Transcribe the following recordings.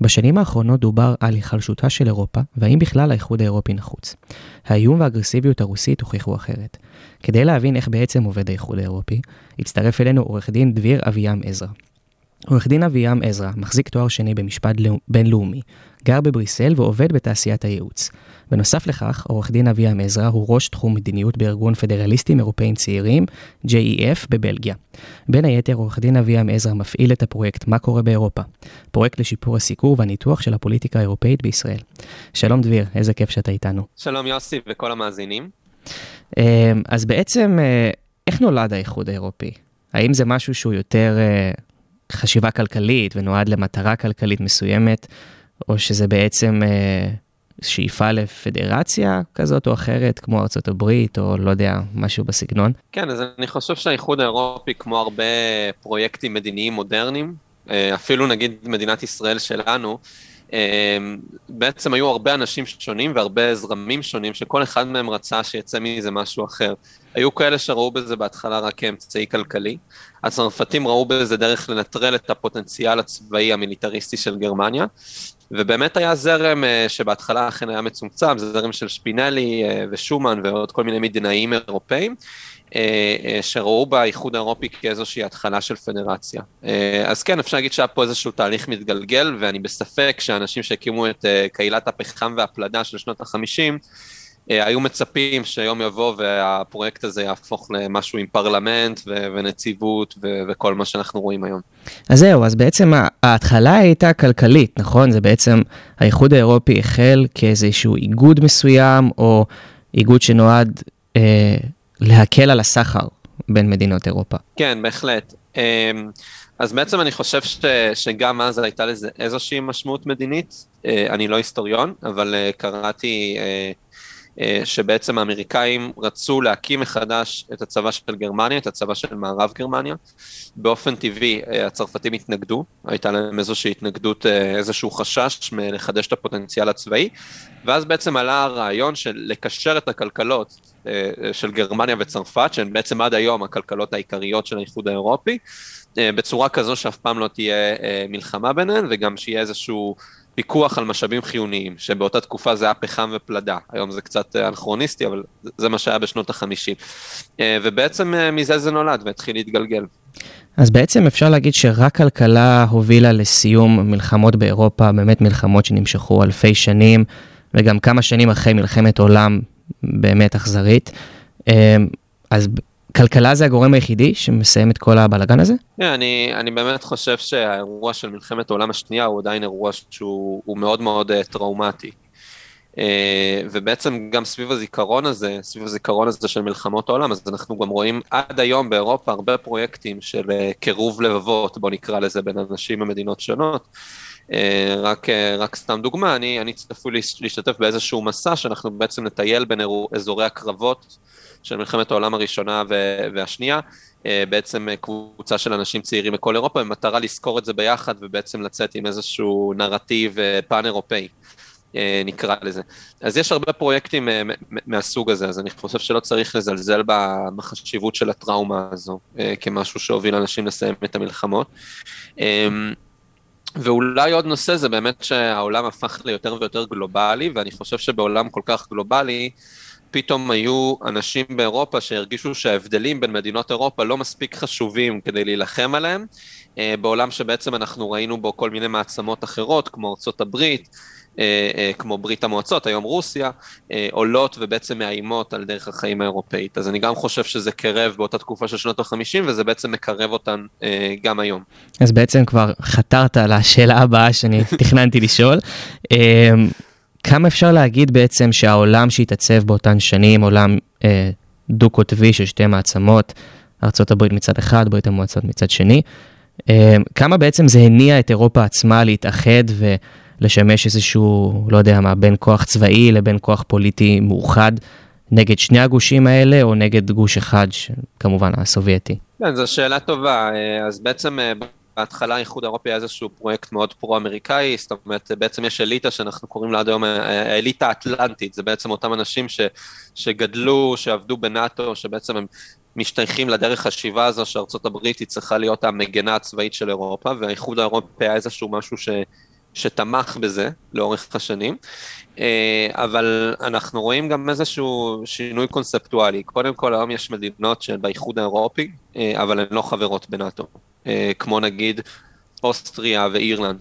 בשנים האחרונות דובר על היחלשותה של אירופה, והאם בכלל האיחוד האירופי נחוץ. האיום והאגרסיביות הרוסית הוכיחו אחרת. כדי להבין איך בעצם עובד האיחוד האירופי, הצטרף אלינו עורך דין דביר אביעם עזרא. עורך דין אביעם עזרא מחזיק תואר שני במשפט לאו- בינלאומי, גר בבריסל ועובד בתעשיית הייעוץ. בנוסף לכך, עורך דין אביעם עזרא הוא ראש תחום מדיניות בארגון פדרליסטים אירופאים צעירים, JEF, בבלגיה. בין היתר, עורך דין אביעם עזרא מפעיל את הפרויקט "מה קורה באירופה", פרויקט לשיפור הסיקור והניתוח של הפוליטיקה האירופאית בישראל. שלום דביר, איזה כיף שאתה איתנו. שלום יוסי וכל המאזינים. אה, אז בעצם, אה, איך נולד האיחוד האירופי? האם זה משהו שהוא יותר אה, חשיבה כלכלית ונועד למטרה כלכלית מסוימת, או שזה בעצם אה, שאיפה לפדרציה כזאת או אחרת, כמו ארצות הברית, או לא יודע, משהו בסגנון? כן, אז אני חושב שהאיחוד האירופי, כמו הרבה פרויקטים מדיניים מודרניים, אה, אפילו נגיד מדינת ישראל שלנו, אה, בעצם היו הרבה אנשים שונים והרבה זרמים שונים, שכל אחד מהם רצה שיצא מזה משהו אחר. היו כאלה שראו בזה בהתחלה רק כאמצעי כלכלי. הצרפתים ראו בזה דרך לנטרל את הפוטנציאל הצבאי המיליטריסטי של גרמניה, ובאמת היה זרם אה, שבהתחלה אכן היה מצומצם, זה זרם של שפינלי אה, ושומן ועוד כל מיני מדינאים אירופאים, אה, שראו באיחוד האירופי כאיזושהי התחלה של פדרציה. אז כן, אפשר להגיד שהיה פה איזשהו תהליך מתגלגל, ואני בספק שהאנשים שהקימו את קהילת הפחם והפלדה של שנות החמישים, היו מצפים שיום יבוא והפרויקט הזה יהפוך למשהו עם פרלמנט ו- ונציבות ו- וכל מה שאנחנו רואים היום. אז זהו, אז בעצם ההתחלה הייתה כלכלית, נכון? זה בעצם, האיחוד האירופי החל כאיזשהו איגוד מסוים, או איגוד שנועד אה, להקל על הסחר בין מדינות אירופה. כן, בהחלט. אמ, אז בעצם אני חושב ש, שגם אז הייתה לזה איזושהי משמעות מדינית. אה, אני לא היסטוריון, אבל אה, קראתי אה, אה, שבעצם האמריקאים רצו להקים מחדש את הצבא של גרמניה, את הצבא של מערב גרמניה. באופן טבעי אה, הצרפתים התנגדו, הייתה להם איזושהי התנגדות, אה, איזשהו חשש מלחדש את הפוטנציאל הצבאי, ואז בעצם עלה הרעיון של לקשר את הכלכלות אה, של גרמניה וצרפת, שהן בעצם עד היום הכלכלות העיקריות של האיחוד האירופי, אה, בצורה כזו שאף פעם לא תהיה אה, מלחמה ביניהן, וגם שיהיה איזשהו פיקוח על משאבים חיוניים, שבאותה תקופה זה היה פחם ופלדה, היום זה קצת אנכרוניסטי, אבל זה מה שהיה בשנות החמישים. אה, ובעצם אה, מזה זה נולד והתחיל להתגלגל. אז בעצם אפשר להגיד שרק כלכלה הובילה לסיום מלחמות באירופה, באמת מלחמות שנמשכו אלפי שנים, וגם כמה שנים אחרי מלחמת עולם באמת אכזרית. אה, אז כלכלה זה הגורם היחידי שמסיים את כל הבלאגן הזה? Yeah, אני, אני באמת חושב שהאירוע של מלחמת העולם השנייה הוא עדיין אירוע שהוא הוא מאוד מאוד uh, טראומטי. Uh, ובעצם גם סביב הזיכרון הזה, סביב הזיכרון הזה של מלחמות העולם, אז אנחנו גם רואים עד היום באירופה הרבה פרויקטים של uh, קירוב לבבות, בוא נקרא לזה, בין אנשים ממדינות שונות. Uh, רק, uh, רק סתם דוגמה, אני, אני צפוי להשתתף באיזשהו מסע שאנחנו בעצם נטייל בין אזורי הקרבות של מלחמת העולם הראשונה והשנייה, אה, בעצם קבוצה של אנשים צעירים מכל אירופה, במטרה לזכור את זה ביחד ובעצם לצאת עם איזשהו נרטיב אה, פן-אירופאי, אה, נקרא לזה. אז יש הרבה פרויקטים מהסוג הזה, אז אני חושב שלא צריך לזלזל בחשיבות של הטראומה הזו, כמשהו שהוביל אנשים לסיים את המלחמות. ואולי עוד נושא זה באמת שהעולם הפך ליותר ויותר גלובלי, ואני חושב שבעולם כל כך גלובלי, פתאום היו אנשים באירופה שהרגישו שההבדלים בין מדינות אירופה לא מספיק חשובים כדי להילחם עליהם, אה, בעולם שבעצם אנחנו ראינו בו כל מיני מעצמות אחרות, כמו ארצות הברית, כמו ברית המועצות, היום רוסיה, עולות ובעצם מאיימות על דרך החיים האירופאית. אז אני גם חושב שזה קרב באותה תקופה של שנות ה-50, וזה בעצם מקרב אותן גם היום. אז בעצם כבר חתרת לשאלה הבאה שאני תכננתי לשאול. כמה אפשר להגיד בעצם שהעולם שהתעצב באותן שנים, עולם אה, דו-קוטבי של שתי מעצמות, ארה"ב מצד אחד, ברית המועצות מצד שני, אה, כמה בעצם זה הניע את אירופה עצמה להתאחד לשמש איזשהו, לא יודע מה, בין כוח צבאי לבין כוח פוליטי מאוחד נגד שני הגושים האלה, או נגד גוש אחד, כמובן הסובייטי? כן, זו שאלה טובה. אה, אז בעצם אה, בהתחלה האיחוד האירופי היה איזשהו פרויקט מאוד פרו-אמריקאי, זאת אומרת, בעצם יש אליטה שאנחנו קוראים לה עד היום אה, האליטה האטלנטית, זה בעצם אותם אנשים ש, שגדלו, שעבדו בנאטו, שבעצם הם משתייכים לדרך חשיבה הזו שארצות הברית היא צריכה להיות המגנה הצבאית של אירופה, והאיחוד האירופי היה איזשהו משהו ש... שתמך בזה לאורך השנים, אה, אבל אנחנו רואים גם איזשהו שינוי קונספטואלי. קודם כל, היום יש מדינות שהן באיחוד האירופי, אה, אבל הן לא חברות בנאטו, אה, כמו נגיד אוסטריה ואירלנד.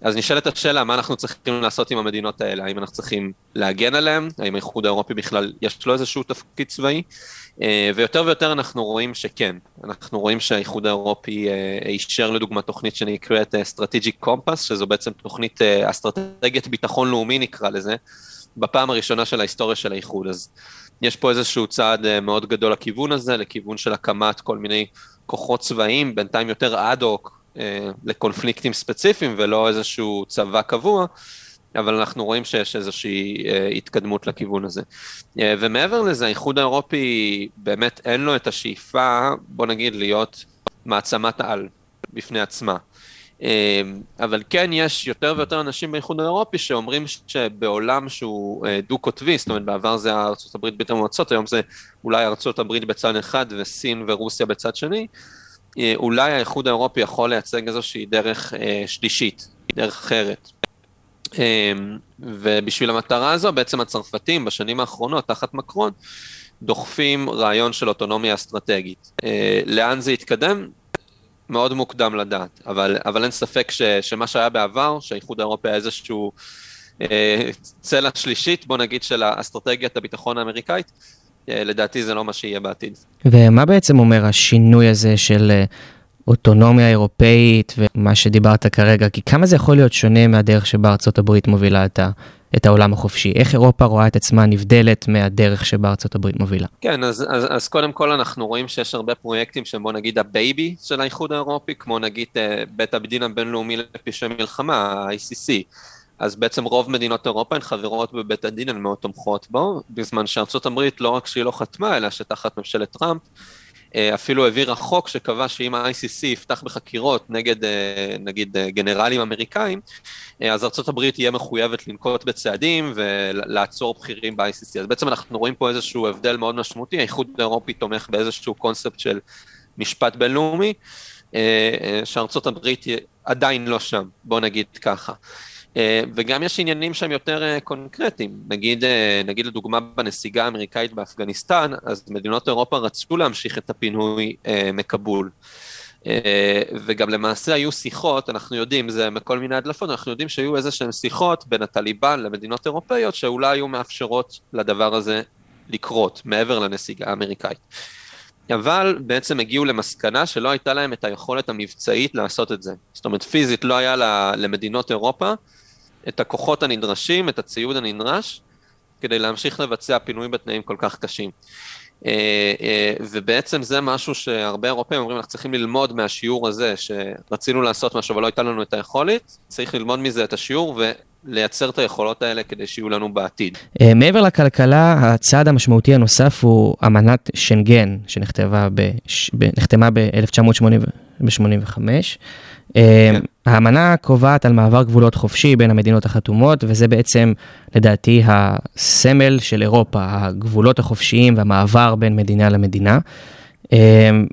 אז נשאלת השאלה, מה אנחנו צריכים לעשות עם המדינות האלה? האם אנחנו צריכים להגן עליהן? האם האיחוד האירופי בכלל, יש לו איזשהו תפקיד צבאי? אה, ויותר ויותר אנחנו רואים שכן. אנחנו רואים שהאיחוד האירופי אה, אישר לדוגמה תוכנית שנקראת אה, Strategic Compass, שזו בעצם תוכנית אסטרטגיית ביטחון לאומי נקרא לזה, בפעם הראשונה של ההיסטוריה של האיחוד. אז יש פה איזשהו צעד מאוד גדול לכיוון הזה, לכיוון של הקמת כל מיני כוחות צבאיים, בינתיים יותר אד-הוק, לקונפליקטים ספציפיים ולא איזשהו צבא קבוע, אבל אנחנו רואים שיש איזושהי אה, התקדמות לכיוון הזה. אה, ומעבר לזה, האיחוד האירופי באמת אין לו את השאיפה, בוא נגיד, להיות מעצמת על בפני עצמה. אה, אבל כן יש יותר ויותר אנשים באיחוד האירופי שאומרים שבעולם שהוא דו-קוטבי, זאת אומרת בעבר זה ארה"ב ברית המועצות, היום זה אולי ארה"ב בצד אחד וסין ורוסיה בצד שני, אולי האיחוד האירופי יכול לייצג איזושהי דרך שלישית, דרך אחרת. אמ, ובשביל המטרה הזו בעצם הצרפתים בשנים האחרונות, תחת מקרון, דוחפים רעיון של אוטונומיה אסטרטגית. אה, לאן זה יתקדם? מאוד מוקדם לדעת, אבל, אבל אין ספק ש, שמה שהיה בעבר, שהאיחוד האירופי היה איזשהו אה, צלע שלישית, בוא נגיד, של האסטרטגיית הביטחון האמריקאית, אה, לדעתי זה לא מה שיהיה בעתיד. ומה בעצם אומר השינוי הזה של אה, אוטונומיה אירופאית ומה שדיברת כרגע, כי כמה זה יכול להיות שונה מהדרך שבה ארצות הברית מובילה את, ה, את העולם החופשי? איך אירופה רואה את עצמה נבדלת מהדרך שבה ארצות הברית מובילה? כן, אז, אז, אז קודם כל אנחנו רואים שיש הרבה פרויקטים שהם בוא נגיד הבייבי של האיחוד האירופי, כמו נגיד אה, בית הדין הבינלאומי לפשעי מלחמה, ה-ICC. אז בעצם רוב מדינות אירופה הן חברות בבית הדין, הן מאוד תומכות בו, בזמן שארצות הברית לא רק שהיא לא חתמה, אלא שתחת ממשלת טראמפ, אפילו העבירה חוק שקבע שאם ה-ICC יפתח בחקירות נגד אה, נגיד אה, גנרלים אמריקאים, אז ארה"ב תהיה מחויבת לנקוט בצעדים ולעצור בכירים ב-ICC. אז בעצם אנחנו רואים פה איזשהו הבדל מאוד משמעותי, האיחוד האירופי תומך באיזשהו קונספט של משפט בינלאומי, שארה"ב עדיין לא שם, בוא נגיד ככה. אה, וגם יש עניינים שהם יותר אה, קונקרטיים, נגיד, אה, נגיד לדוגמה בנסיגה האמריקאית באפגניסטן, אז מדינות אירופה רצו להמשיך את הפינוי מכבול. וגם למעשה היו שיחות, אנחנו יודעים, זה מכל מיני הדלפות, אנחנו יודעים שהיו איזה שהן שיחות בין הטליבן למדינות אירופאיות שאולי היו מאפשרות לדבר הזה לקרות, מעבר לנסיגה האמריקאית. אבל בעצם הגיעו למסקנה שלא הייתה להם את היכולת המבצעית לעשות את זה. זאת אומרת, פיזית לא היה למדינות אירופה את הכוחות הנדרשים, את הציוד הנדרש, כדי להמשיך לבצע פינוי בתנאים כל כך קשים. אה, אה, ובעצם זה משהו שהרבה אירופאים אומרים, אנחנו צריכים ללמוד מהשיעור הזה, שרצינו לעשות משהו אבל לא הייתה לנו את היכולת, צריך ללמוד מזה את השיעור ולייצר את היכולות האלה כדי שיהיו לנו בעתיד. אה, מעבר לכלכלה, הצעד המשמעותי הנוסף הוא אמנת שנגן, שנחתמה ב-1985. האמנה קובעת על מעבר גבולות חופשי בין המדינות החתומות, וזה בעצם, לדעתי, הסמל של אירופה, הגבולות החופשיים והמעבר בין מדינה למדינה. אמ,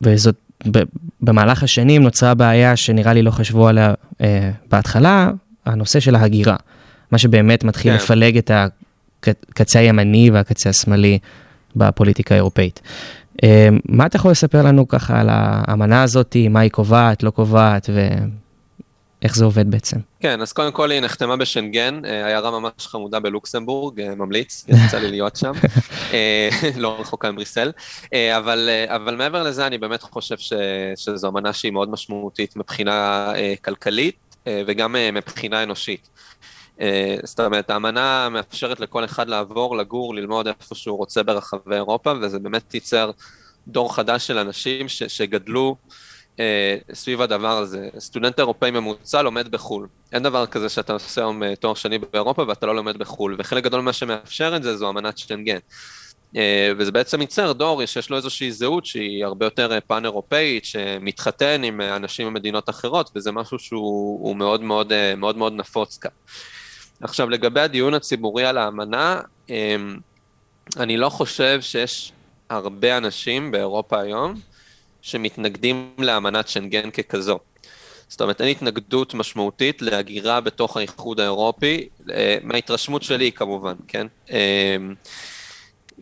וזאת, במהלך השנים נוצרה בעיה שנראה לי לא חשבו עליה אה, בהתחלה, הנושא של ההגירה. מה שבאמת מתחיל כן. לפלג את הקצה הימני והקצה השמאלי בפוליטיקה האירופאית. אמ, מה אתה יכול לספר לנו ככה על האמנה הזאת, מה היא קובעת, לא קובעת, ו... איך זה עובד בעצם? כן, אז קודם כל היא נחתמה בשנגן, אה, עיירה ממש חמודה בלוקסמבורג, אה, ממליץ, יצא לי להיות שם, אה, לא רחוקה מבריסל, אבל, אבל מעבר לזה אני באמת חושב ש, שזו אמנה שהיא מאוד משמעותית מבחינה כלכלית וגם מבחינה אנושית. זאת אומרת, האמנה מאפשרת לכל אחד לעבור, לגור, ללמוד איפה שהוא רוצה ברחבי אירופה, וזה באמת ייצר דור חדש של אנשים ש, שגדלו אה, סביב הדבר הזה. סטודנט אירופאי ממוצע לומד בחו"ל. אין דבר כזה שאתה עושה היום אה, תואר שני באירופה ואתה לא לומד בחו"ל, וחלק גדול ממה שמאפשר את זה זו אמנת שנגן. אה, וזה בעצם ייצר דור שיש לו איזושהי זהות שהיא הרבה יותר פן-אירופאית, שמתחתן עם אנשים ממדינות אחרות, וזה משהו שהוא מאוד מאוד, מאוד מאוד נפוץ כאן. עכשיו, לגבי הדיון הציבורי על האמנה, אני לא חושב שיש הרבה אנשים באירופה היום שמתנגדים לאמנת שנגן ככזו. זאת אומרת, אין התנגדות משמעותית להגירה בתוך האיחוד האירופי, אה, מההתרשמות שלי כמובן, כן? אה,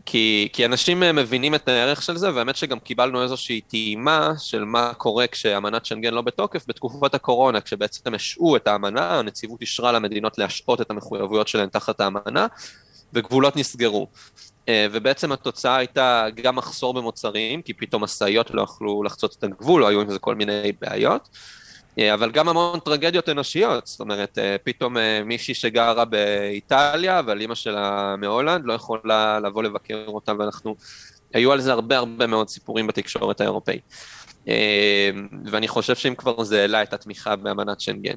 כי, כי אנשים אה, מבינים את הערך של זה, והאמת שגם קיבלנו איזושהי טעימה של מה קורה כשאמנת שנגן לא בתוקף בתקופת הקורונה, כשבעצם השעו את האמנה, הנציבות אישרה למדינות להשעות את המחויבויות שלהן תחת האמנה, וגבולות נסגרו. אה, ובעצם התוצאה הייתה גם מחסור במוצרים, כי פתאום משאיות לא יכלו לחצות את הגבול, או היו עם זה כל מיני בעיות, אה, אבל גם המון טרגדיות אנושיות, זאת אומרת, אה, פתאום מישהי שגרה באיטליה, אבל אימא שלה מהולנד, לא יכולה לבוא לבקר אותה, ואנחנו, היו על זה הרבה הרבה מאוד סיפורים בתקשורת האירופאית. ואני חושב שאם כבר זה העלה את התמיכה באמנת שנגן.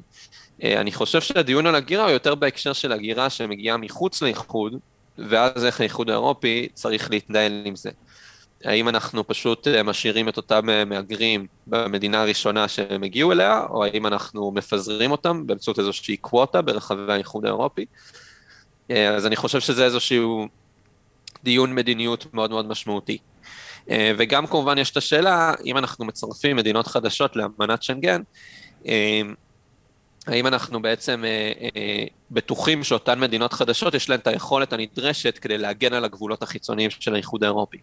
אני חושב שהדיון על הגירה הוא יותר בהקשר של הגירה שמגיעה מחוץ לאיחוד, ואז איך האיחוד האירופי צריך להתנהל עם זה. האם אנחנו פשוט אה, משאירים את אותם אה, מהגרים במדינה הראשונה שהם הגיעו אליה, או האם אנחנו מפזרים אותם באמצעות איזושהי קווטה ברחבי האיחוד האירופי. אה, אז אני חושב שזה איזשהו דיון מדיניות מאוד מאוד משמעותי. וגם כמובן יש את השאלה, אם אנחנו מצרפים מדינות חדשות לאמנת שנגן, האם אנחנו בעצם אה, אה, בטוחים שאותן מדינות חדשות יש להן את היכולת הנדרשת כדי להגן על הגבולות החיצוניים של האיחוד האירופי.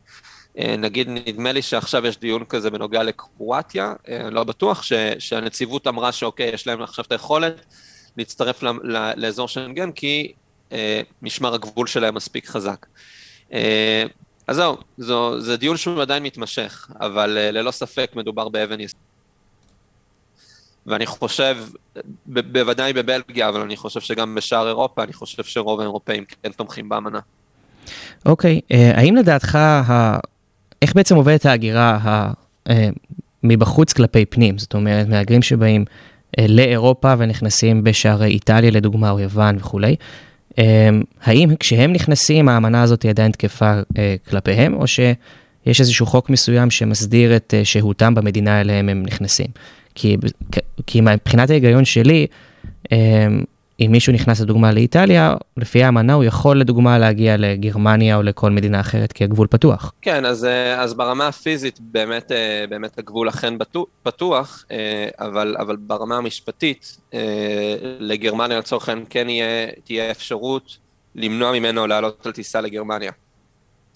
אה, נגיד, נדמה לי שעכשיו יש דיון כזה בנוגע לקרואטיה, אה, לא בטוח, ש, שהנציבות אמרה שאוקיי, יש להם עכשיו את היכולת להצטרף ל, ל, לאזור שנגן, כי אה, משמר הגבול שלהם מספיק חזק. אה, אז זהו, זו, זה דיון שהוא עדיין מתמשך, אבל אה, ללא ספק מדובר באבן יסוד. ואני חושב, בוודאי בבלגיה, אבל אני חושב שגם בשאר אירופה, אני חושב שרוב האירופאים כן תומכים באמנה. אוקיי, okay, אה, האם לדעתך, ה... איך בעצם עובדת ההגירה ה... אה, מבחוץ כלפי פנים? זאת אומרת, מהגרים שבאים אה, לאירופה ונכנסים בשערי איטליה לדוגמה, או יוון וכולי. האם כשהם נכנסים האמנה הזאת היא עדיין תקפה כלפיהם, או שיש איזשהו חוק מסוים שמסדיר את שהותם במדינה אליהם הם נכנסים? כי, כי מבחינת ההיגיון שלי, אמ, אם מישהו נכנס לדוגמה לאיטליה, לפי האמנה הוא יכול לדוגמה להגיע לגרמניה או לכל מדינה אחרת כי הגבול פתוח. כן, אז, אה, אז ברמה הפיזית באמת, אה, באמת הגבול אכן פתוח, אה, אבל, אבל ברמה המשפטית לגרמניה לצורך העניין כן יהיה, תהיה אפשרות למנוע ממנו לעלות על טיסה לגרמניה.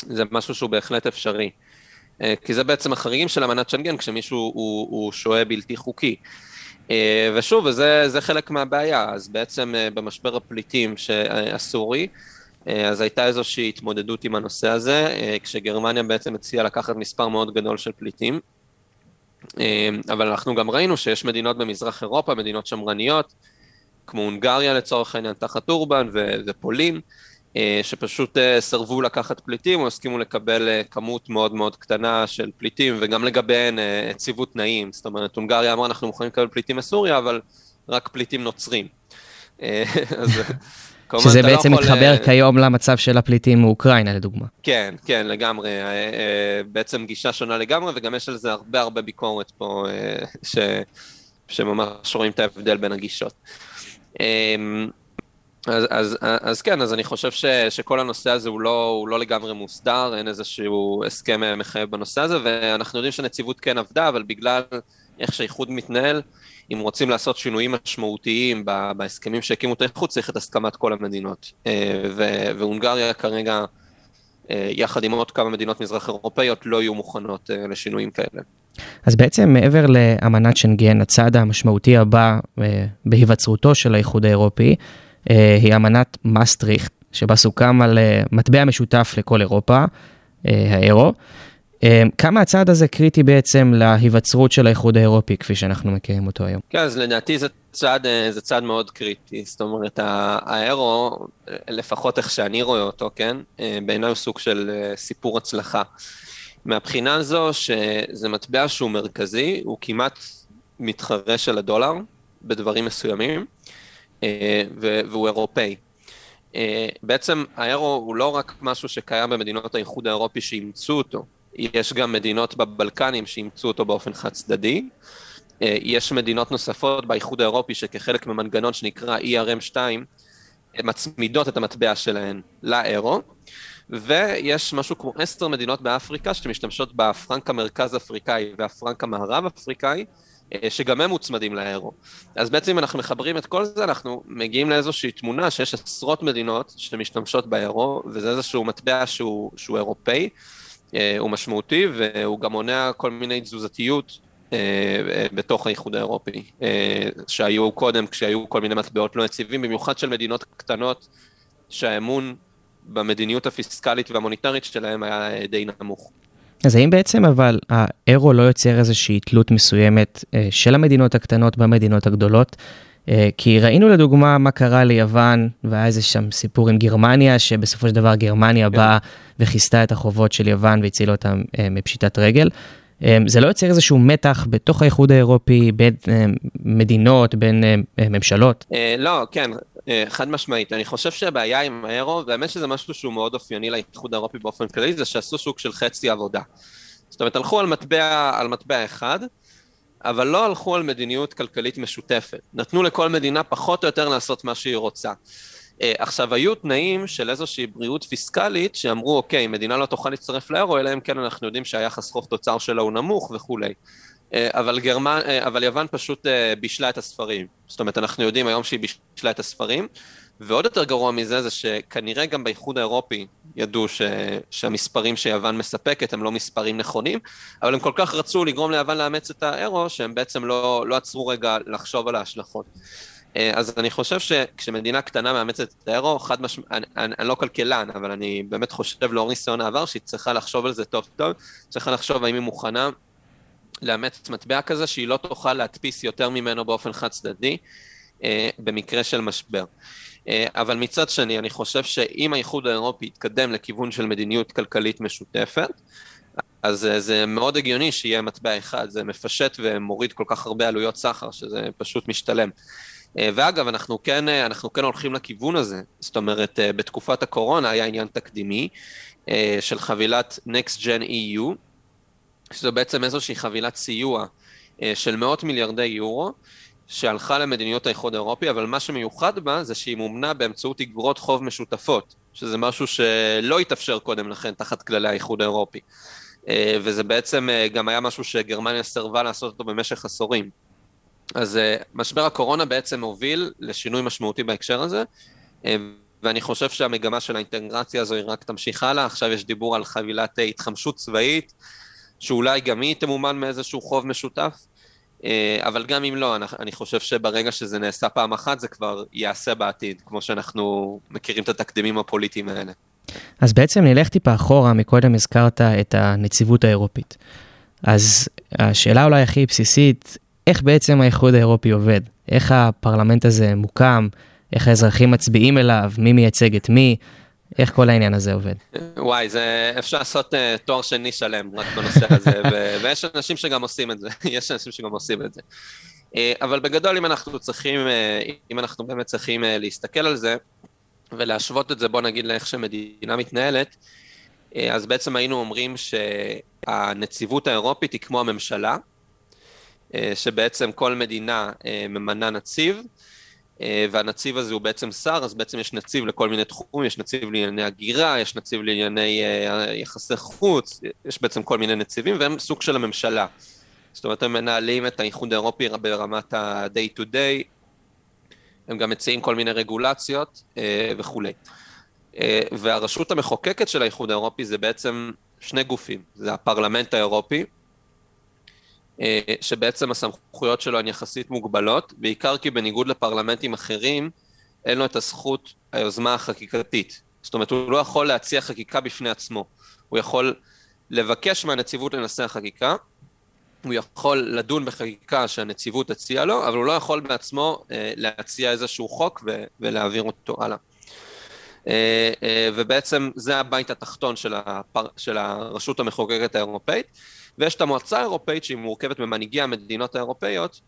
זה משהו שהוא בהחלט אפשרי. אה, כי זה בעצם החריגים של אמנת שנגן כשמישהו הוא, הוא שוהה בלתי חוקי. אה, ושוב, וזה חלק מהבעיה, אז בעצם אה, במשבר הפליטים הסורי, אז הייתה איזושהי התמודדות עם הנושא הזה, כשגרמניה בעצם הציעה לקחת מספר מאוד גדול של פליטים. אבל אנחנו גם ראינו שיש מדינות במזרח אירופה, מדינות שמרניות, כמו הונגריה לצורך העניין, תחת אורבן ופולין, שפשוט אה, סרבו לקחת פליטים או הסכימו לקבל אה, כמות מאוד מאוד קטנה של פליטים וגם לגביהן הציבו תנאים, זאת אומרת הונגריה אמרה אנחנו מוכנים לקבל פליטים מסוריה אבל רק פליטים נוצרים. שזה לא בעצם לא מתחבר יכול... כיום למצב של הפליטים מאוקראינה לדוגמה. כן, כן, לגמרי. בעצם גישה שונה לגמרי, וגם יש על זה הרבה הרבה ביקורת פה, ש... שממש רואים את ההבדל בין הגישות. אז, אז, אז כן, אז אני חושב ש, שכל הנושא הזה הוא לא, הוא לא לגמרי מוסדר, אין איזשהו הסכם מחייב בנושא הזה, ואנחנו יודעים שהנציבות כן עבדה, אבל בגלל איך שהאיחוד מתנהל, אם רוצים לעשות שינויים משמעותיים בהסכמים שהקימו את האיחוד, צריך את הסכמת כל המדינות. אה, והונגריה כרגע, אה, יחד עם עוד כמה מדינות מזרח אירופאיות, לא יהיו מוכנות אה, לשינויים כאלה. אז בעצם מעבר לאמנת שנגן, הצעד המשמעותי הבא בהיווצרותו של האיחוד האירופי, אה, היא אמנת מסטריכט, שבה סוכם על אה, מטבע משותף לכל אירופה, אה, האירו. כמה הצעד הזה קריטי בעצם להיווצרות של האיחוד האירופי כפי שאנחנו מכירים אותו היום? כן, אז לדעתי זה צעד, זה צעד מאוד קריטי, זאת אומרת האירו, לפחות איך שאני רואה אותו, כן, בעיניי הוא סוג של סיפור הצלחה. מהבחינה הזו שזה מטבע שהוא מרכזי, הוא כמעט מתחרה של הדולר בדברים מסוימים, אה, והוא אירופאי. אה, בעצם האירו הוא לא רק משהו שקיים במדינות האיחוד האירופי שאימצו אותו, יש גם מדינות בבלקנים שאימצו אותו באופן חד צדדי, אה, יש מדינות נוספות באיחוד האירופי שכחלק ממנגנון שנקרא ERM2, מצמידות את המטבע שלהן לאירו, ויש משהו כמו עשר מדינות באפריקה שמשתמשות בפרנק המרכז אפריקאי והפרנק המערב אפריקאי, אה, שגם הם מוצמדים לאירו. אז בעצם אם אנחנו מחברים את כל זה, אנחנו מגיעים לאיזושהי תמונה שיש עשרות מדינות שמשתמשות באירו, וזה איזשהו מטבע שהוא, שהוא אירופאי, אה, הוא משמעותי, והוא גם מונע כל מיני תזוזתיות אה, בתוך האיחוד האירופי, שהיו קודם, כשהיו כל מיני מטבעות לא יציבים, במיוחד של מדינות קטנות, שהאמון במדיניות הפיסקלית והמוניטרית שלהם היה די נמוך. אז האם בעצם אבל האירו לא יוצר איזושהי תלות מסוימת אה, של המדינות הקטנות במדינות הגדולות? אה, כי ראינו לדוגמה מה קרה ליוון, והיה איזה שם סיפור עם גרמניה, שבסופו של דבר גרמניה כן. באה וכיסתה את החובות של יוון והצילה אותם אה, מפשיטת רגל. זה לא יוצר איזשהו מתח בתוך האיחוד האירופי, בין מדינות, בין ממשלות? לא, כן, חד משמעית. אני חושב שהבעיה עם האירו, והאמת שזה משהו שהוא מאוד אופייני לאיחוד האירופי באופן כללי, זה שעשו סוג של חצי עבודה. זאת אומרת, הלכו על מטבע, על מטבע אחד, אבל לא הלכו על מדיניות כלכלית משותפת. נתנו לכל מדינה פחות או יותר לעשות מה שהיא רוצה. אה, עכשיו, היו תנאים של איזושהי בריאות פיסקלית שאמרו, אוקיי, מדינה לא תוכל להצטרף לאירו, אלא אם כן אנחנו יודעים שהיחס חוב תוצר שלה הוא נמוך וכולי. אה, אבל, גרמנ... אה, אבל יוון פשוט אה, בישלה את הספרים. זאת אומרת, אנחנו יודעים היום שהיא בישלה את הספרים, ועוד יותר גרוע מזה זה שכנראה גם באיחוד האירופי ידעו ש... שהמספרים שיוון מספקת הם לא מספרים נכונים, אבל הם כל כך רצו לגרום ליוון לאמץ את האירו, שהם בעצם לא, לא עצרו רגע לחשוב על ההשלכות. אז אני חושב שכשמדינה קטנה מאמצת את האירו, חד משמעית, אני, אני, אני לא כלכלן, אבל אני באמת חושב לאור ניסיון העבר שהיא צריכה לחשוב על זה טוב טוב, צריכה לחשוב האם היא מוכנה לאמץ מטבע כזה שהיא לא תוכל להדפיס יותר ממנו באופן חד צדדי אה, במקרה של משבר. אה, אבל מצד שני, אני חושב שאם האיחוד האירופי יתקדם לכיוון של מדיניות כלכלית משותפת, אז אה, זה מאוד הגיוני שיהיה מטבע אחד, זה מפשט ומוריד כל כך הרבה עלויות סחר, שזה פשוט משתלם. ואגב, אנחנו כן, אנחנו כן הולכים לכיוון הזה, זאת אומרת, בתקופת הקורונה היה עניין תקדימי של חבילת Next Gen EU, שזו בעצם איזושהי חבילת סיוע אה, של מאות מיליארדי יורו, שהלכה למדיניות האיחוד האירופי, אבל מה שמיוחד בה זה שהיא מומנה באמצעות אגרות חוב משותפות, שזה משהו שלא התאפשר קודם לכן תחת כללי האיחוד האירופי. אה, וזה בעצם אה, גם היה משהו שגרמניה סירבה לעשות אותו במשך עשורים. אז משבר הקורונה בעצם הוביל לשינוי משמעותי בהקשר הזה, ואני חושב שהמגמה של האינטגרציה הזו היא רק תמשיך הלאה, עכשיו יש דיבור על חבילת התחמשות צבאית, שאולי גם היא תמומן מאיזשהו חוב משותף, אה, אבל גם אם לא, אני חושב שברגע שזה נעשה פעם אחת, זה כבר ייעשה בעתיד, כמו שאנחנו מכירים את התקדימים הפוליטיים האלה. אז בעצם נלך טיפה אחורה, מקודם הזכרת את הנציבות האירופית. אז השאלה אולי הכי בסיסית, איך בעצם האיחוד האירופי עובד? איך הפרלמנט הזה מוקם? איך האזרחים מצביעים אליו? מי מייצג את מי? איך כל העניין הזה עובד? וואי, זה אפשר לעשות uh, תואר שני שלם רק בנושא הזה, ו- ויש אנשים שגם עושים את זה, יש אנשים שגם עושים את זה. Uh, אבל בגדול, אם אנחנו צריכים, uh, אם אנחנו באמת צריכים uh, להסתכל על זה, ולהשוות את זה, בוא נגיד לאיך שמדינה מתנהלת, uh, אז בעצם היינו אומרים שהנציבות האירופית היא כמו הממשלה, uh, שבעצם כל מדינה uh, ממנה נציב, והנציב הזה הוא בעצם שר, אז בעצם יש נציב לכל מיני תחומים, יש נציב לענייני הגירה, יש נציב לענייני אה, יחסי חוץ, יש בעצם כל מיני נציבים, והם סוג של הממשלה. זאת אומרת, הם מנהלים את האיחוד האירופי ברמת ה-day to day, הם גם מציעים כל מיני רגולציות אה, וכולי. והרשות המחוקקת של האיחוד האירופי זה בעצם שני גופים, זה הפרלמנט האירופי, אה, שבעצם הסמכויות שלו הן יחסית מוגבלות, בעיקר כי בניגוד לפרלמנטים אחרים, אין לו את הזכות היוזמה החקיקתית. זאת אומרת, הוא לא יכול להציע חקיקה בפני עצמו. הוא יכול לבקש מהנציבות לנסח חקיקה, הוא יכול לדון בחקיקה שהנציבות הציעה לו, אבל הוא לא יכול בעצמו אה, להציע איזשהו חוק ו- ולהעביר אותו הלאה. אה, אה, ובעצם זה הבית התחתון של, הפר, של הרשות המחוקקת האירופאית, ויש את המועצה האירופאית שהיא מורכבת ממנהיגי המדינות האירופאיות,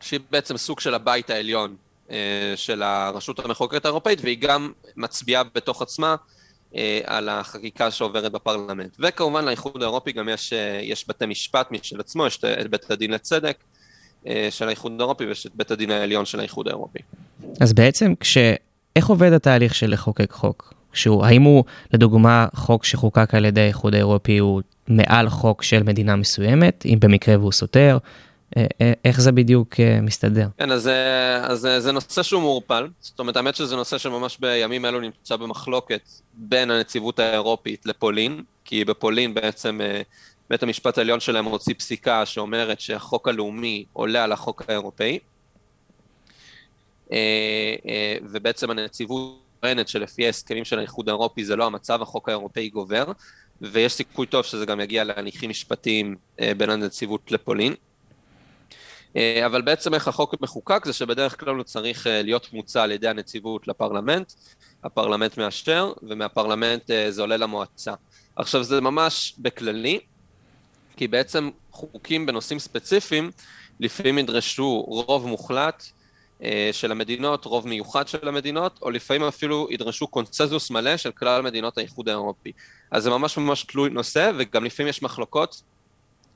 שהיא בעצם סוג של הבית העליון אה, של הרשות המחוקקת האירופאית, והיא גם מצביעה בתוך עצמה על החקיקה שעוברת בפרלמנט. וכמובן לאיחוד האירופי גם יש, יש בתי משפט משל עצמו, יש את בית הדין לצדק של האיחוד האירופי ויש את בית הדין העליון של האיחוד האירופי. אז בעצם כש... איך עובד התהליך של לחוקק חוק? שהוא, האם הוא, לדוגמה, חוק שחוקק על ידי האיחוד האירופי הוא מעל חוק של מדינה מסוימת, אם במקרה והוא סותר? אה, אה, איך זה בדיוק אה, מסתדר? כן, אז, אז זה נושא שהוא מעורפל. זאת אומרת, האמת שזה נושא שממש בימים אלו נמצא במחלוקת בין הנציבות האירופית לפולין, כי בפולין בעצם בית המשפט העליון שלהם הוציא פסיקה שאומרת שהחוק הלאומי עולה על החוק האירופאי. ובעצם הנציבות טוענת שלפי ההסכמים של האיחוד האירופי זה לא המצב, החוק האירופאי גובר, ויש סיכוי טוב שזה גם יגיע להליכים משפטיים אה, בין הנציבות לפולין. אבל בעצם איך החוק מחוקק זה שבדרך כלל הוא צריך להיות מוצע על ידי הנציבות לפרלמנט, הפרלמנט מאשר, ומהפרלמנט זה עולה למועצה. עכשיו זה ממש בכללי, כי בעצם חוקים בנושאים ספציפיים לפעמים ידרשו רוב מוחלט אה, של המדינות, רוב מיוחד של המדינות, או לפעמים אפילו ידרשו קונצנזוס מלא של כלל מדינות האיחוד האירופי. אז זה ממש ממש תלוי נושא, וגם לפעמים יש מחלוקות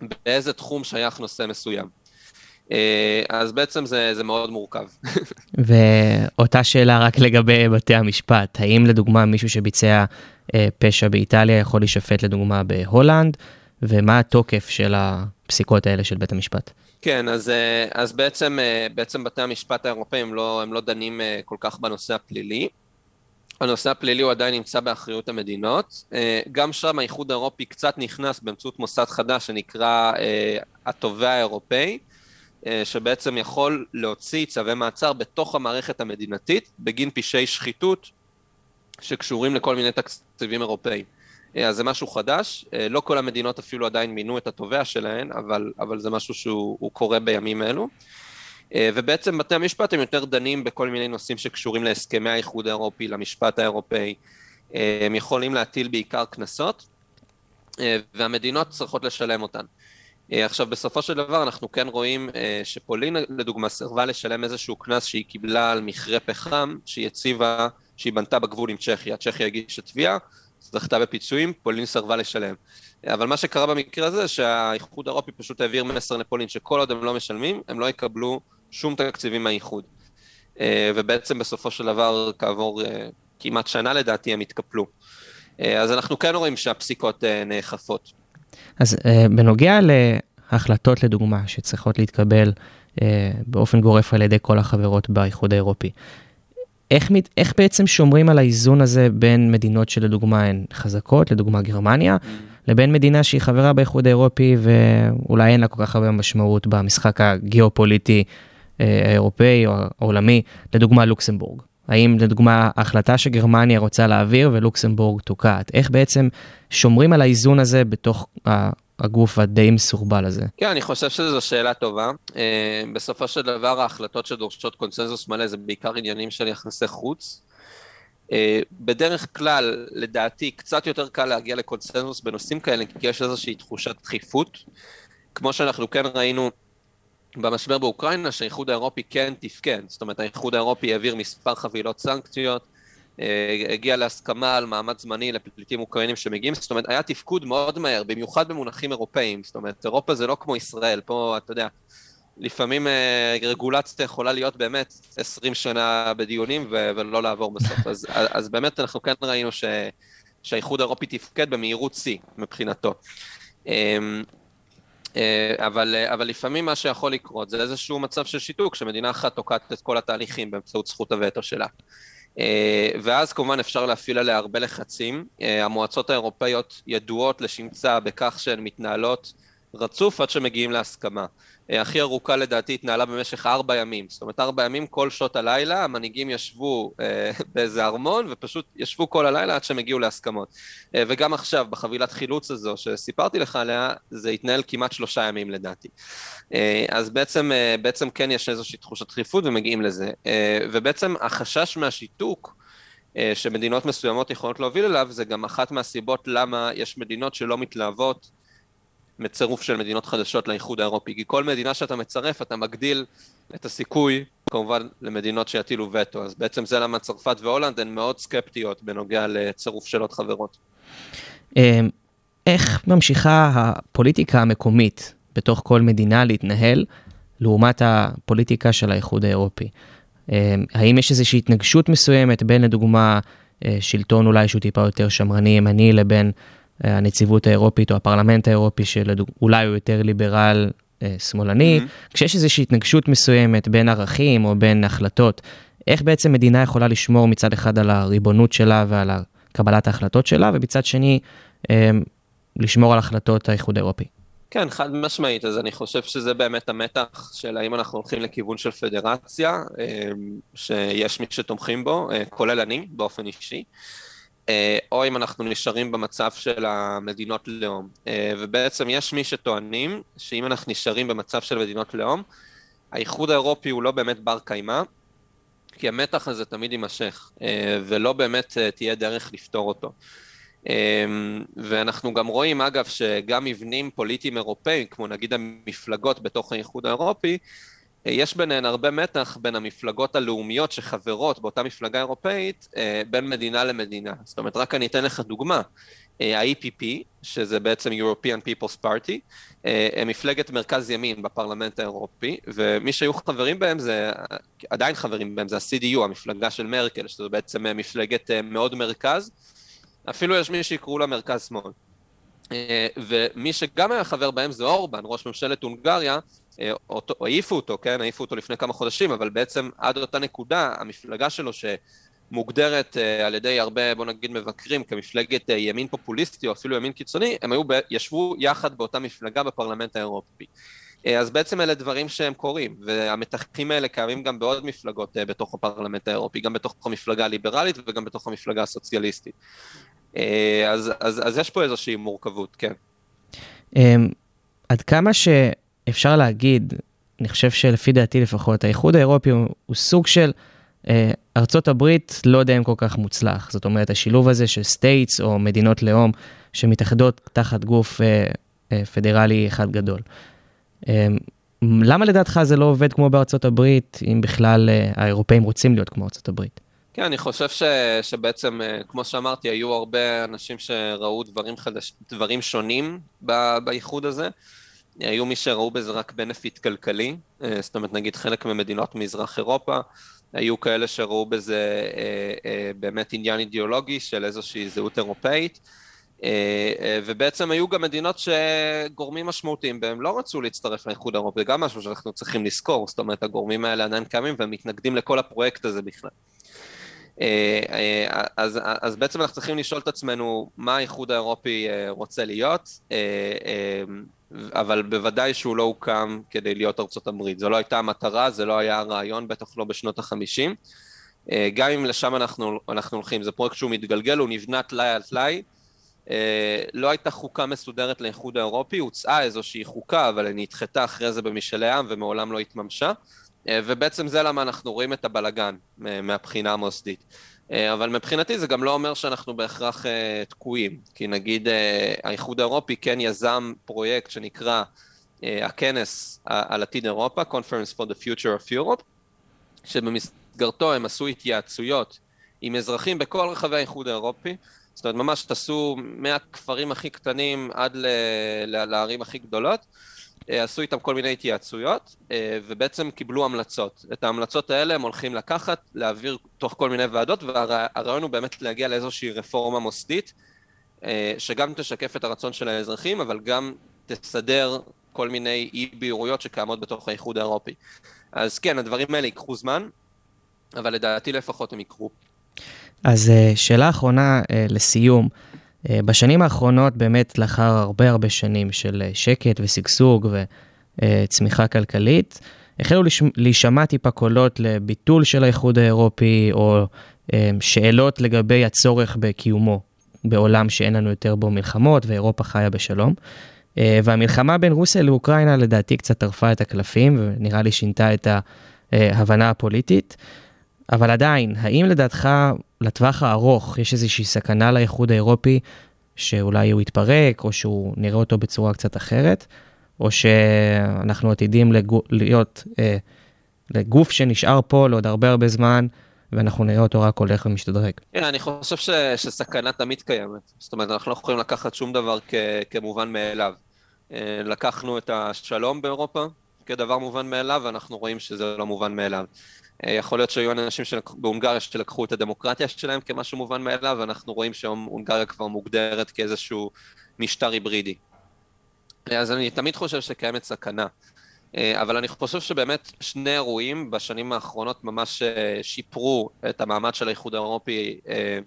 באיזה תחום שייך נושא מסוים. אה, אז בעצם זה, זה מאוד מורכב. ואותה שאלה רק לגבי בתי המשפט, האם לדוגמה מישהו שביצע אה, פשע באיטליה יכול להישפט לדוגמה בהולנד, ומה התוקף של הפסיקות האלה של בית המשפט? כן, אז, אה, אז בעצם, אה, בעצם בתי המשפט האירופאים לא, הם לא דנים אה, כל כך בנושא הפלילי. הנושא הפלילי הוא עדיין נמצא באחריות המדינות. גם שם האיחוד האירופי קצת נכנס באמצעות מוסד חדש שנקרא התובע האירופאי, שבעצם יכול להוציא צווי מעצר בתוך המערכת המדינתית בגין פשעי שחיתות שקשורים לכל מיני תקציבים אירופאיים. אה, אז זה משהו חדש, אה, לא כל המדינות אפילו עדיין מינו את התובע שלהן, אבל, אבל זה משהו שהוא קורה בימים אלו. אה, ובעצם בתי המשפט הם יותר דנים בכל מיני נושאים שקשורים להסכמי האיחוד האירופי, למשפט האירופאי, הם יכולים להטיל בעיקר קנסות, והמדינות צריכות לשלם אותן. עכשיו, בסופו של דבר אנחנו כן רואים שפולין, לדוגמה, סירבה לשלם איזשהו קנס שהיא קיבלה על מכרה פחם שהיא הציבה, שהיא בנתה בגבול עם צ'כיה. צ'כיה הגישה תביעה, זכתה בפיצויים, פולין סירבה לשלם. אבל מה שקרה במקרה הזה, שהאיחוד האירופי פשוט העביר מסר לפולין, שכל עוד הם לא משלמים, הם לא יקבלו שום תקציבים מהאיחוד. אה, ובעצם בסופו של דבר, כעבור אה, כמעט שנה לדעתי, הם התקפלו. אה, אז אנחנו כן רואים שהפסיקות נאכפות. אז בנוגע להחלטות לדוגמה שצריכות להתקבל באופן גורף על ידי כל החברות באיחוד האירופי, איך, איך בעצם שומרים על האיזון הזה בין מדינות שלדוגמה הן חזקות, לדוגמה גרמניה, mm. לבין מדינה שהיא חברה באיחוד האירופי ואולי אין לה כל כך הרבה משמעות במשחק הגיאופוליטי אה, האירופאי או העולמי, לדוגמה לוקסמבורג. האם לדוגמה ההחלטה שגרמניה רוצה להעביר ולוקסמבורג תוקעת, איך בעצם שומרים על האיזון הזה בתוך הגוף הדי מסורבל הזה? כן, אני חושב שזו שאלה טובה. אה, בסופו של דבר ההחלטות שדורשות קונצנזוס מלא זה בעיקר עניינים של יחסי חוץ. אה, בדרך כלל, לדעתי, קצת יותר קל להגיע לקונצנזוס בנושאים כאלה, כי יש איזושהי תחושת דחיפות. כמו שאנחנו כן ראינו במשבר באוקראינה, שהאיחוד האירופי כן תפקד. זאת אומרת, האיחוד האירופי העביר מספר חבילות סנקציות, הגיע להסכמה על מעמד זמני לפליטים אוקראינים שמגיעים, זאת אומרת, היה תפקוד מאוד מהר, במיוחד במונחים אירופאיים, זאת אומרת, אירופה זה לא כמו ישראל, פה, אתה יודע, לפעמים אה, רגולציה יכולה להיות באמת 20 שנה בדיונים ולא לעבור בסוף, אז, אז באמת אנחנו כן ראינו ש, שהאיחוד האירופי תפקד במהירות שיא מבחינתו. אמ, אה, אבל, אבל לפעמים מה שיכול לקרות זה איזשהו מצב של שיתוק, שמדינה אחת תוקעת את כל התהליכים באמצעות זכות הווטו שלה. אה, ואז כמובן אפשר להפעיל עליה הרבה לחצים. אה, המועצות האירופאיות ידועות לשמצה בכך שהן מתנהלות רצוף עד שמגיעים להסכמה. אה, הכי ארוכה לדעתי התנהלה במשך ארבע ימים, זאת אומרת ארבע ימים כל שעות הלילה המנהיגים ישבו אה, באיזה ארמון ופשוט ישבו כל הלילה עד שהם הגיעו להסכמות. אה, וגם עכשיו בחבילת חילוץ הזו שסיפרתי לך עליה זה התנהל כמעט שלושה ימים לדעתי. אה, אז בעצם, אה, בעצם כן יש איזושהי תחושת דחיפות ומגיעים לזה. אה, ובעצם החשש מהשיתוק אה, שמדינות מסוימות יכולות להוביל אליו, זה גם אחת מהסיבות למה יש מדינות שלא מתלהבות מצירוף של מדינות חדשות לאיחוד האירופי. כי כל מדינה שאתה מצרף, אתה מגדיל את הסיכוי, כמובן, למדינות שיטילו וטו. אז בעצם זה למה צרפת והולנד הן מאוד סקפטיות בנוגע לצירוף של עוד חברות. אמ, איך ממשיכה הפוליטיקה המקומית בתוך כל מדינה להתנהל לעומת הפוליטיקה של האיחוד האירופי? אמ, האם יש איזושהי התנגשות מסוימת בין לדוגמה אה, שלטון אולי שהוא טיפה יותר שמרני ימני לבין הנציבות האירופית או הפרלמנט האירופי שאולי הוא יותר ליברל אה, שמאלני, mm-hmm. כשיש איזושהי התנגשות מסוימת בין ערכים או בין החלטות, איך בעצם מדינה יכולה לשמור מצד אחד על הריבונות שלה ועל קבלת ההחלטות שלה, ומצד שני אמ, לשמור על החלטות האיחוד האירופי? כן, חד משמעית, אז אני חושב שזה באמת המתח של האם אנחנו הולכים לכיוון של פדרציה, אמ, שיש מי שתומכים בו, אה, כולל אני באופן אישי, אה, או אם אנחנו נשארים במצב של המדינות לאום. אה, ובעצם יש מי שטוענים שאם אנחנו נשארים במצב של מדינות לאום, האיחוד האירופי הוא לא באמת בר קיימא, כי המתח הזה תמיד יימשך, ולא באמת תהיה דרך לפתור אותו. ואנחנו גם רואים, אגב, שגם מבנים פוליטיים אירופאים, כמו נגיד המפלגות בתוך האיחוד האירופי, יש ביניהן הרבה מתח בין המפלגות הלאומיות שחברות באותה מפלגה אירופאית אה, בין מדינה למדינה. זאת אומרת, רק אני אתן לך דוגמה. אה, ה-EPP, שזה בעצם European People's Party, אה, מפלגת מרכז ימין בפרלמנט האירופי, ומי שהיו חברים בהם זה, עדיין חברים בהם, זה ה-CDU, המפלגה של מרקל, שזו בעצם מפלגת מאוד מרכז, אפילו יש מי שיקראו לה מרכז שמאל. ומי שגם היה חבר בהם זה אורבן, ראש ממשלת הונגריה, העיפו אותו, כן, העיפו אותו לפני כמה חודשים, אבל בעצם עד אותה נקודה, המפלגה שלו שמוגדרת אה, על ידי הרבה, בוא נגיד, מבקרים כמפלגת ימין פופוליסטי או אפילו ימין קיצוני, הם היו, ישבו יחד באותה מפלגה בפרלמנט האירופי. אז בעצם אלה דברים שהם קורים, והמתחים האלה קיימים גם בעוד מפלגות בתוך הפרלמנט האירופי, גם בתוך המפלגה הליברלית וגם בתוך המפלגה הסוציאליסטית. אה, אז, אז, אז יש פה איזושהי מורכבות, כן. אמ, עד כמה שאפשר להגיד, אני חושב שלפי דעתי לפחות, האיחוד האירופי הוא, הוא סוג של אה, ארצות הברית, לא יודע אם כל כך מוצלח. זאת אומרת, השילוב הזה של states או מדינות לאום שמתאחדות תחת גוף אה, אה, פדרלי אחד גדול. אה, למה לדעתך זה לא עובד כמו בארצות הברית, אם בכלל אה, האירופאים רוצים להיות כמו ארצות הברית? כן, אני חושב ש, שבעצם, אה, כמו שאמרתי, היו הרבה אנשים שראו דברים, חדש, דברים שונים ב, באיחוד הזה. היו מי שראו בזה רק בנפיט כלכלי, אה, זאת אומרת, נגיד חלק ממדינות מזרח אירופה, היו כאלה שראו בזה אה, באמת עניין אידיאולוגי של איזושהי זהות אירופאית, ובעצם היו גם מדינות שגורמים משמעותיים בהם לא רצו להצטרף לאיחוד האירופי, זה גם משהו שאנחנו צריכים לזכור, זאת אומרת, הגורמים האלה עדיין קיימים והם מתנגדים לכל הפרויקט הזה בכלל. אה, אה, אז, אז בעצם אנחנו צריכים לשאול את עצמנו מה האיחוד האירופי אה, רוצה להיות, אבל בוודאי שהוא לא הוקם כדי להיות ארצות הברית. זו לא הייתה המטרה, זה לא היה הרעיון, בטח לא בשנות החמישים. גם אם לשם אנחנו, אנחנו הולכים, זה פרויקט שהוא מתגלגל, הוא נבנה טלאי על טלאי. לא הייתה חוקה מסודרת לאיחוד האירופי, הוצאה איזושהי חוקה, אבל היא נדחתה אחרי זה במשאלי עם ומעולם לא התממשה. אה, ובעצם זה למה אנחנו רואים את הבלגן אה, מהבחינה המוסדית. אה, אבל מבחינתי זה גם לא אומר שאנחנו בהכרח תקועים, כי נגיד האיחוד האירופי כן יזם פרויקט שנקרא הכנס על עתיד אירופה, Conference for the Future of Europe, שבמסגרתו הם עשו התייעצויות עם אזרחים בכל רחבי האיחוד האירופי, זאת אומרת ממש טסו מהכפרים הכי קטנים עד לערים הכי גדולות, אה, עשו איתם כל מיני התייעצויות, אה, ובעצם קיבלו המלצות. את ההמלצות האלה הם הולכים לקחת, להעביר תוך כל מיני ועדות, והרעיון הוא באמת להגיע לאיזושהי רפורמה מוסדית, אה, שגם תשקף את הרצון של האזרחים, אבל גם תסדר כל מיני אי-בהירויות שקיימות בתוך האיחוד האירופי. אז כן, הדברים האלה ייקחו זמן, אבל לדעתי לפחות הם יקרו. אז שאלה אחרונה לסיום. אה, בשנים האחרונות, באמת לאחר הרבה הרבה שנים של אה, שקט ושגשוג וצמיחה כלכלית, החלו להישמע טיפה קולות לביטול של האיחוד האירופי, או אה, שאלות לגבי הצורך בקיומו בעולם שאין לנו יותר בו מלחמות, ואירופה חיה בשלום. והמלחמה בין רוסיה לאוקראינה לדעתי קצת טרפה את הקלפים, ונראה לי שינתה את ההבנה הפוליטית. אבל עדיין, האם לדעתך לטווח הארוך יש איזושהי סכנה לאיחוד האירופי שאולי הוא יתפרק, או שהוא נראה אותו בצורה קצת אחרת, או שאנחנו עתידים לגו, להיות אה, לגוף שנשאר פה לעוד הרבה הרבה זמן, ואנחנו נראה אותו רק הולך ומשתדרג. כן, אני חושב ש, שסכנה תמיד קיימת. זאת אומרת, אנחנו לא יכולים לקחת שום דבר כ, כמובן מאליו. אה, לקחנו את השלום באירופה כדבר מובן מאליו, ואנחנו רואים שזה לא מובן מאליו. אה, יכול להיות שהיו אנשים שלק... בהונגריה שלקחו את הדמוקרטיה שלהם כמשהו מובן מאליו, ואנחנו רואים שהיום הונגריה כבר מוגדרת כאיזשהו משטר היברידי. אה, אז אני תמיד חושב שקיימת סכנה. אבל אני חושב שבאמת שני אירועים בשנים האחרונות ממש שיפרו את המעמד של האיחוד האירופי אה,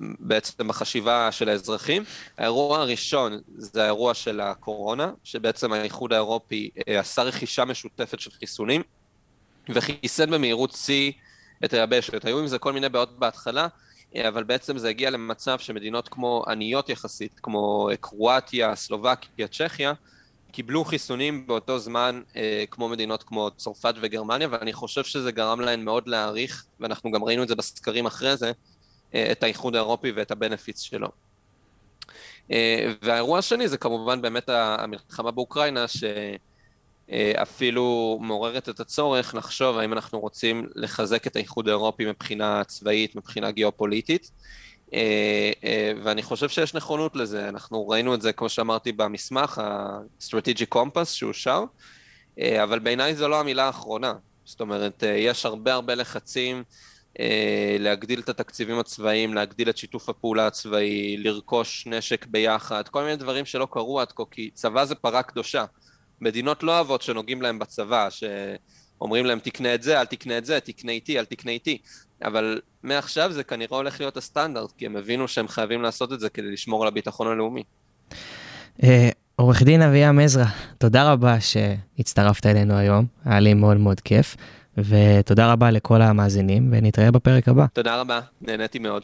בעצם בחשיבה של האזרחים. האירוע הראשון זה האירוע של הקורונה, שבעצם האיחוד האירופי אה, עשה רכישה משותפת של חיסונים, וחיסן במהירות שיא את היבשת. היו עם זה כל מיני בעיות בהתחלה, אה, אבל בעצם זה הגיע למצב שמדינות כמו עניות יחסית, כמו קרואטיה, סלובקיה, צ'כיה, קיבלו חיסונים באותו זמן אה, כמו מדינות כמו צרפת וגרמניה, ואני חושב שזה גרם להן מאוד להעריך, ואנחנו גם ראינו את זה בסקרים אחרי זה, אה, את האיחוד האירופי ואת הבנפיץ שלו. אה, והאירוע השני זה כמובן באמת המלחמה באוקראינה, שאפילו מעוררת את הצורך לחשוב האם אנחנו רוצים לחזק את האיחוד האירופי מבחינה צבאית, מבחינה גיאופוליטית. אה, ואני חושב שיש נכונות לזה, אנחנו ראינו את זה, כמו שאמרתי, במסמך, ה-Strategic Compass שאושר, אבל בעיניי זו לא המילה האחרונה. זאת אומרת, יש הרבה הרבה לחצים אה, להגדיל את התקציבים הצבאיים, להגדיל את שיתוף הפעולה הצבאי, לרכוש נשק ביחד, כל מיני דברים שלא קרו עד כה, כי צבא זה פרה קדושה. מדינות לא אוהבות שנוגעים להם בצבא, שאומרים להם תקנה את זה, אל תקנה את זה, תקנה איתי, אל תקנה איתי. אבל מעכשיו זה כנראה הולך להיות הסטנדרט, כי הם הבינו שהם חייבים לעשות את זה כדי לשמור על הביטחון הלאומי. אה, עורך דין אביעם עזרא, תודה רבה שהצטרפת אלינו היום, היה לי מאוד מאוד כיף. ותודה רבה לכל המאזינים, ונתראה בפרק הבא. תודה רבה, נהניתי מאוד.